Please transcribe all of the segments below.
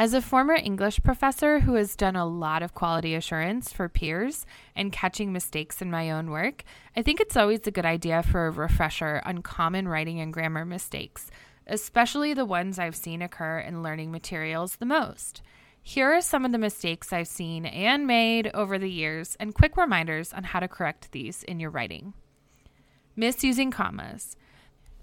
As a former English professor who has done a lot of quality assurance for peers and catching mistakes in my own work, I think it's always a good idea for a refresher on common writing and grammar mistakes, especially the ones I've seen occur in learning materials the most. Here are some of the mistakes I've seen and made over the years, and quick reminders on how to correct these in your writing. Misusing commas.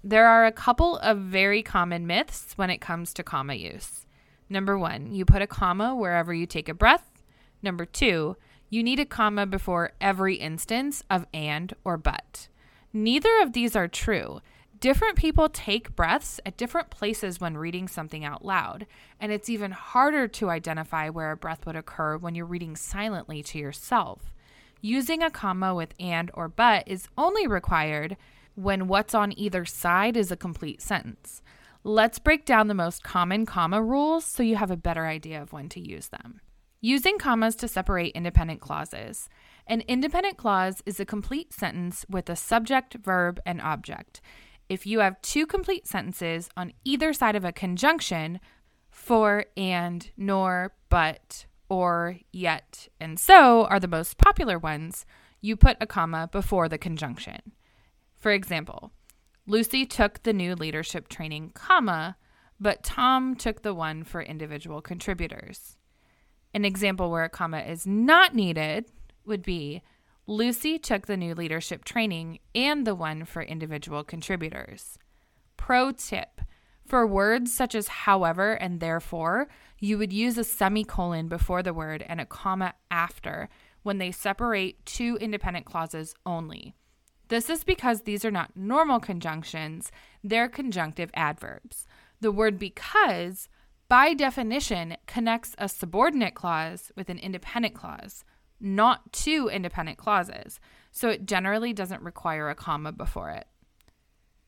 There are a couple of very common myths when it comes to comma use. Number one, you put a comma wherever you take a breath. Number two, you need a comma before every instance of and or but. Neither of these are true. Different people take breaths at different places when reading something out loud, and it's even harder to identify where a breath would occur when you're reading silently to yourself. Using a comma with and or but is only required when what's on either side is a complete sentence. Let's break down the most common comma rules so you have a better idea of when to use them. Using commas to separate independent clauses. An independent clause is a complete sentence with a subject, verb, and object. If you have two complete sentences on either side of a conjunction, for, and, nor, but, or, yet, and so are the most popular ones, you put a comma before the conjunction. For example, Lucy took the new leadership training, comma, but Tom took the one for individual contributors. An example where a comma is not needed would be Lucy took the new leadership training and the one for individual contributors. Pro tip for words such as however and therefore, you would use a semicolon before the word and a comma after when they separate two independent clauses only. This is because these are not normal conjunctions, they're conjunctive adverbs. The word because, by definition, connects a subordinate clause with an independent clause not two independent clauses, so it generally doesn't require a comma before it.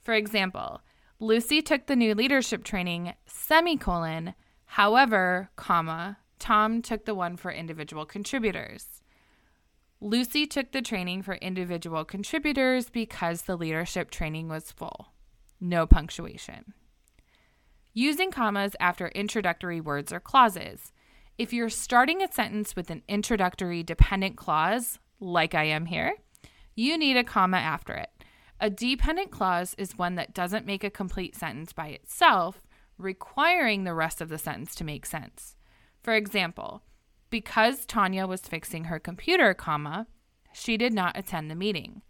For example, Lucy took the new leadership training, semicolon, however, comma, Tom took the one for individual contributors. Lucy took the training for individual contributors because the leadership training was full. No punctuation. Using commas after introductory words or clauses. If you're starting a sentence with an introductory dependent clause, like I am here, you need a comma after it. A dependent clause is one that doesn't make a complete sentence by itself, requiring the rest of the sentence to make sense. For example, because Tanya was fixing her computer, comma, she did not attend the meeting.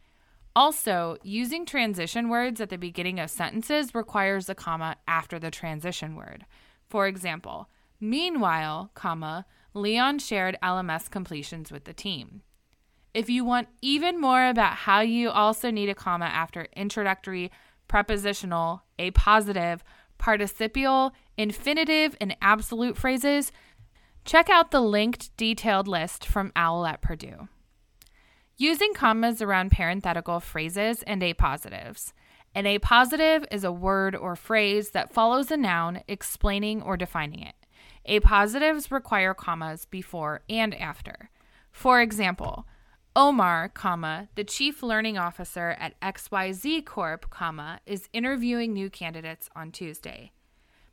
Also, using transition words at the beginning of sentences requires a comma after the transition word. For example, Meanwhile, comma, Leon shared LMS completions with the team. If you want even more about how you also need a comma after introductory, prepositional, appositive, participial, infinitive, and absolute phrases, check out the linked detailed list from OWL at Purdue. Using commas around parenthetical phrases and appositives. An appositive is a word or phrase that follows a noun explaining or defining it. Appositives require commas before and after. For example, Omar, comma, the chief learning officer at XYZ Corp, comma, is interviewing new candidates on Tuesday.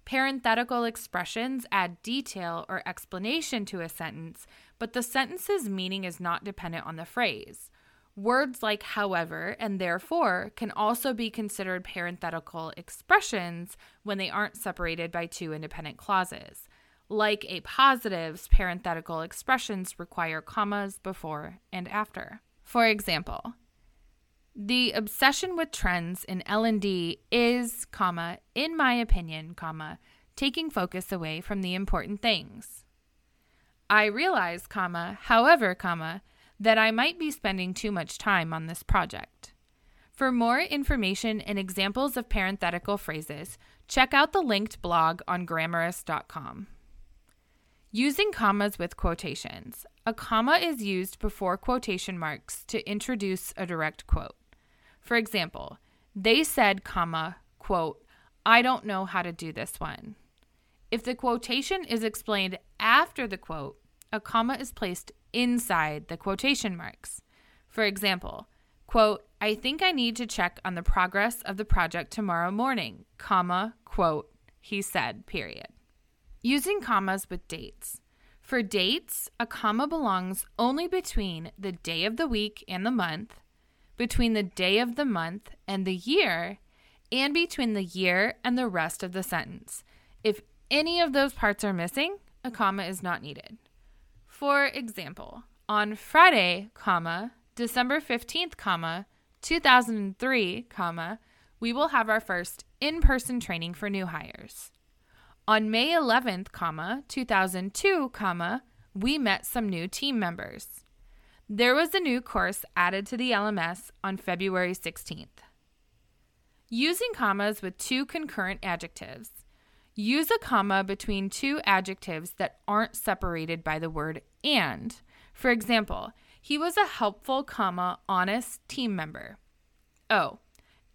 Parenthetical expressions add detail or explanation to a sentence, but the sentence's meaning is not dependent on the phrase. Words like however and therefore can also be considered parenthetical expressions when they aren't separated by two independent clauses. Like appositives, parenthetical expressions require commas before and after. For example, the obsession with trends in L&D is, comma, in my opinion, comma, taking focus away from the important things. I realize, comma, however, comma, that I might be spending too much time on this project. For more information and examples of parenthetical phrases, check out the linked blog on grammarist.com. Using commas with quotations. A comma is used before quotation marks to introduce a direct quote. For example, they said, comma, quote, I don't know how to do this one. If the quotation is explained after the quote, a comma is placed inside the quotation marks. For example, quote, I think I need to check on the progress of the project tomorrow morning, comma, quote, he said, period. Using commas with dates. For dates, a comma belongs only between the day of the week and the month, between the day of the month and the year, and between the year and the rest of the sentence. If any of those parts are missing, a comma is not needed. For example, on Friday, comma, December 15th, comma, 2003, comma, we will have our first in-person training for new hires. On May 11th, comma, 2002, comma, we met some new team members. There was a new course added to the LMS on February 16th. Using commas with two concurrent adjectives. Use a comma between two adjectives that aren't separated by the word and. For example, he was a helpful, comma, honest team member. Oh,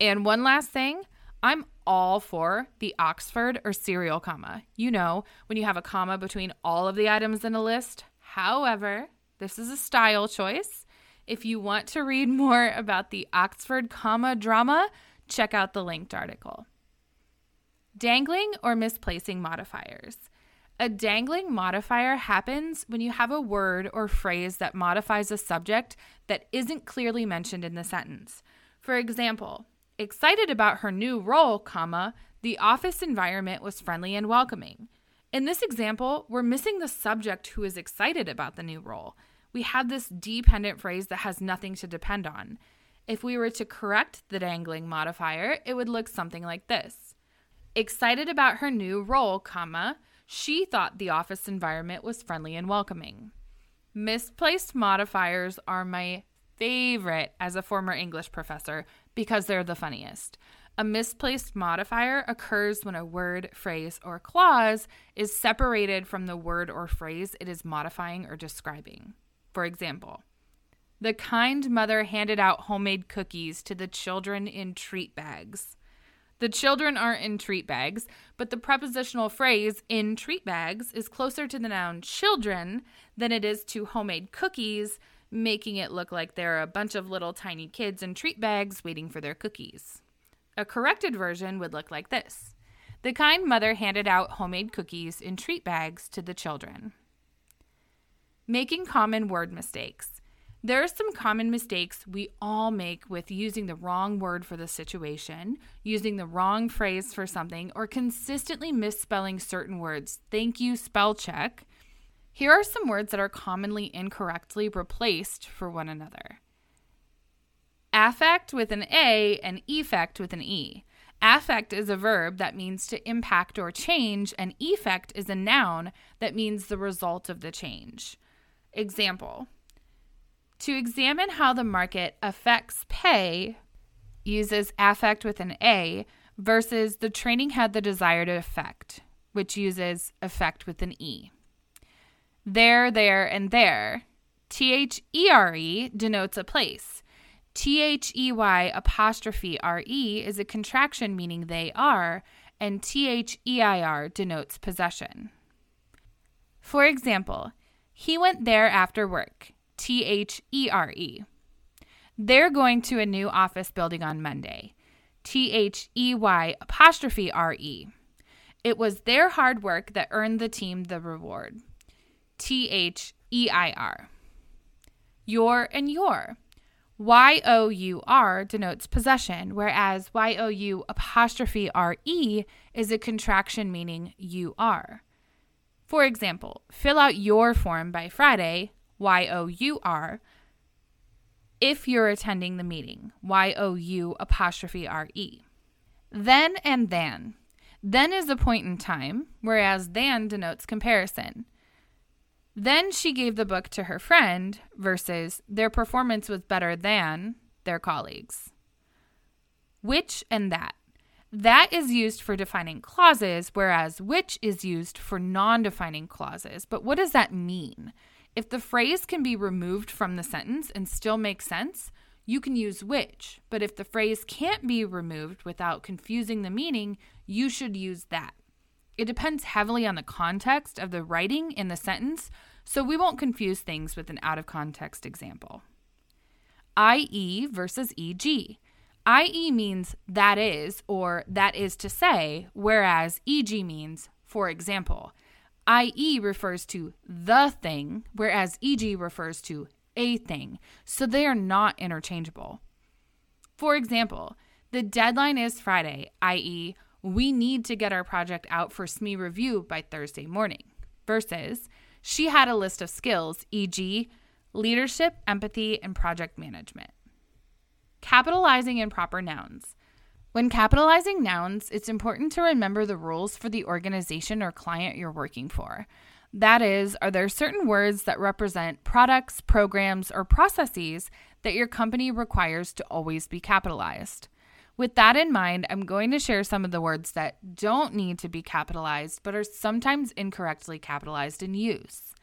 and one last thing, I'm all for the Oxford or serial comma. You know, when you have a comma between all of the items in a list. However, this is a style choice. If you want to read more about the Oxford comma drama, check out the linked article. Dangling or misplacing modifiers. A dangling modifier happens when you have a word or phrase that modifies a subject that isn't clearly mentioned in the sentence. For example, excited about her new role, comma, the office environment was friendly and welcoming. In this example, we're missing the subject who is excited about the new role. We have this dependent phrase that has nothing to depend on. If we were to correct the dangling modifier, it would look something like this. Excited about her new role, comma, she thought the office environment was friendly and welcoming. Misplaced modifiers are my favorite as a former English professor because they're the funniest. A misplaced modifier occurs when a word, phrase, or clause is separated from the word or phrase it is modifying or describing. For example, the kind mother handed out homemade cookies to the children in treat bags. The children aren't in treat bags, but the prepositional phrase in treat bags is closer to the noun children than it is to homemade cookies, making it look like there are a bunch of little tiny kids in treat bags waiting for their cookies. A corrected version would look like this The kind mother handed out homemade cookies in treat bags to the children. Making common word mistakes. There are some common mistakes we all make with using the wrong word for the situation, using the wrong phrase for something, or consistently misspelling certain words. Thank you, spell check. Here are some words that are commonly incorrectly replaced for one another affect with an A and effect with an E. Affect is a verb that means to impact or change, and effect is a noun that means the result of the change. Example To examine how the market affects pay uses affect with an A versus the training had the desired effect, which uses effect with an E. There, they're, and their. T H E R E denotes a place. T H E Y apostrophe R E is a contraction meaning they are, and T H E I R denotes possession. For example, he went there after work. T H E R E. They're going to a new office building on Monday. T H E Y apostrophe R E. It was their hard work that earned the team the reward. T H E I R. Your and you're. Y O U R denotes possession, whereas Y O U apostrophe R E is a contraction meaning you are. For example, fill out your form by Friday, Y O U R, if you're attending the meeting, Y O U apostrophe R E. Then and then. Then is a point in time, whereas than denotes comparison. Then she gave the book to her friend versus their performance was better than their colleagues. Which and that. That is used for defining clauses, whereas which is used for non defining clauses. But what does that mean? If the phrase can be removed from the sentence and still make sense, you can use which. But if the phrase can't be removed without confusing the meaning, you should use that. It depends heavily on the context of the writing in the sentence, so we won't confuse things with an out of context example. IE versus EG. IE means that is or that is to say, whereas EG means for example. IE refers to the thing, whereas EG refers to a thing, so they are not interchangeable. For example, the deadline is Friday, i.e., we need to get our project out for SME review by Thursday morning, versus she had a list of skills, e.g., leadership, empathy, and project management. Capitalizing improper nouns. When capitalizing nouns, it's important to remember the rules for the organization or client you're working for. That is, are there certain words that represent products, programs, or processes that your company requires to always be capitalized? With that in mind, I'm going to share some of the words that don't need to be capitalized but are sometimes incorrectly capitalized in use.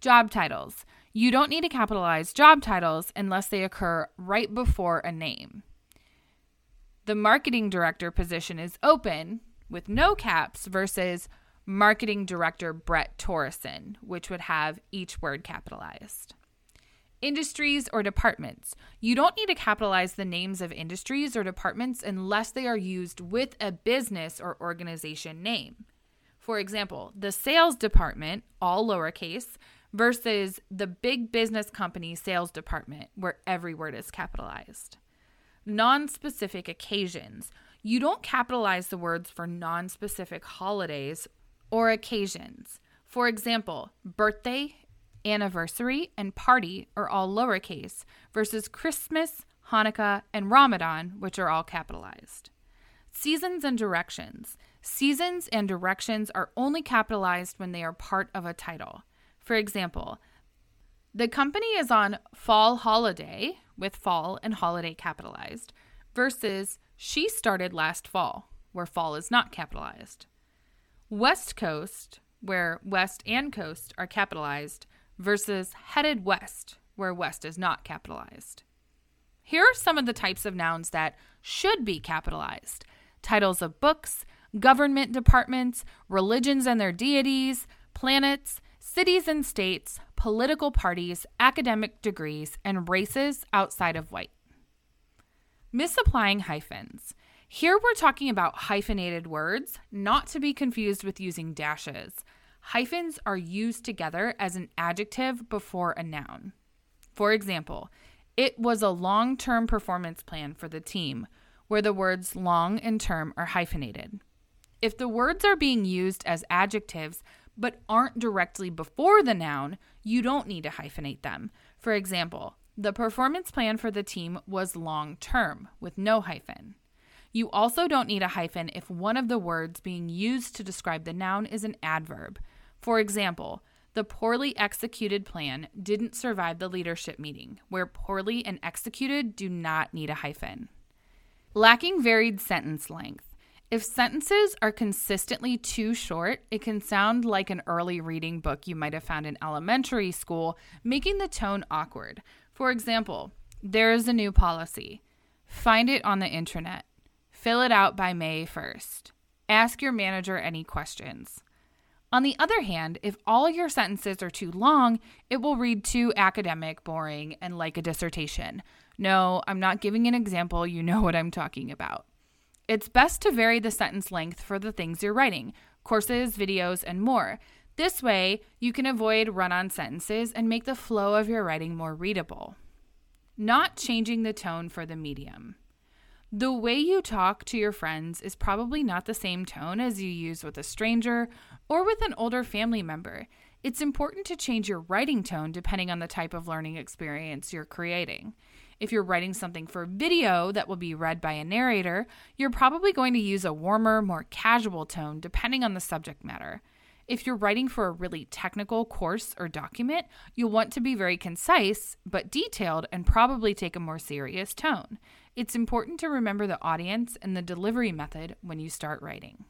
Job titles. You don't need to capitalize job titles unless they occur right before a name. The marketing director position is open with no caps versus marketing director Brett Torreson, which would have each word capitalized. Industries or departments. You don't need to capitalize the names of industries or departments unless they are used with a business or organization name. For example, the sales department, all lowercase, versus the big business company sales department, where every word is capitalized. Non specific occasions. You don't capitalize the words for non specific holidays or occasions. For example, birthday, anniversary, and party are all lowercase versus Christmas, Hanukkah, and Ramadan, which are all capitalized. Seasons and directions. Seasons and directions are only capitalized when they are part of a title. For example, the company is on fall holiday with fall and holiday capitalized versus she started last fall, where fall is not capitalized. West Coast, where West and Coast are capitalized, versus headed west, where west is not capitalized. Here are some of the types of nouns that should be capitalized titles of books, government departments, religions and their deities, planets, cities and states, political parties, academic degrees, and races outside of white. Misapplying hyphens. Here we're talking about hyphenated words, not to be confused with using dashes. Hyphens are used together as an adjective before a noun. For example, it was a long term performance plan for the team, where the words long and term are hyphenated. If the words are being used as adjectives but aren't directly before the noun, you don't need to hyphenate them. For example, the performance plan for the team was long term with no hyphen. You also don't need a hyphen if one of the words being used to describe the noun is an adverb. For example, the poorly executed plan didn't survive the leadership meeting, where poorly and executed do not need a hyphen. Lacking varied sentence length. If sentences are consistently too short, it can sound like an early reading book you might have found in elementary school, making the tone awkward. For example, there is a new policy. Find it on the internet. Fill it out by May 1st. Ask your manager any questions. On the other hand, if all your sentences are too long, it will read too academic, boring, and like a dissertation. No, I'm not giving an example. You know what I'm talking about. It's best to vary the sentence length for the things you're writing courses, videos, and more. This way, you can avoid run on sentences and make the flow of your writing more readable. Not changing the tone for the medium. The way you talk to your friends is probably not the same tone as you use with a stranger or with an older family member. It's important to change your writing tone depending on the type of learning experience you're creating. If you're writing something for video that will be read by a narrator, you're probably going to use a warmer, more casual tone depending on the subject matter. If you're writing for a really technical course or document, you'll want to be very concise but detailed and probably take a more serious tone. It's important to remember the audience and the delivery method when you start writing.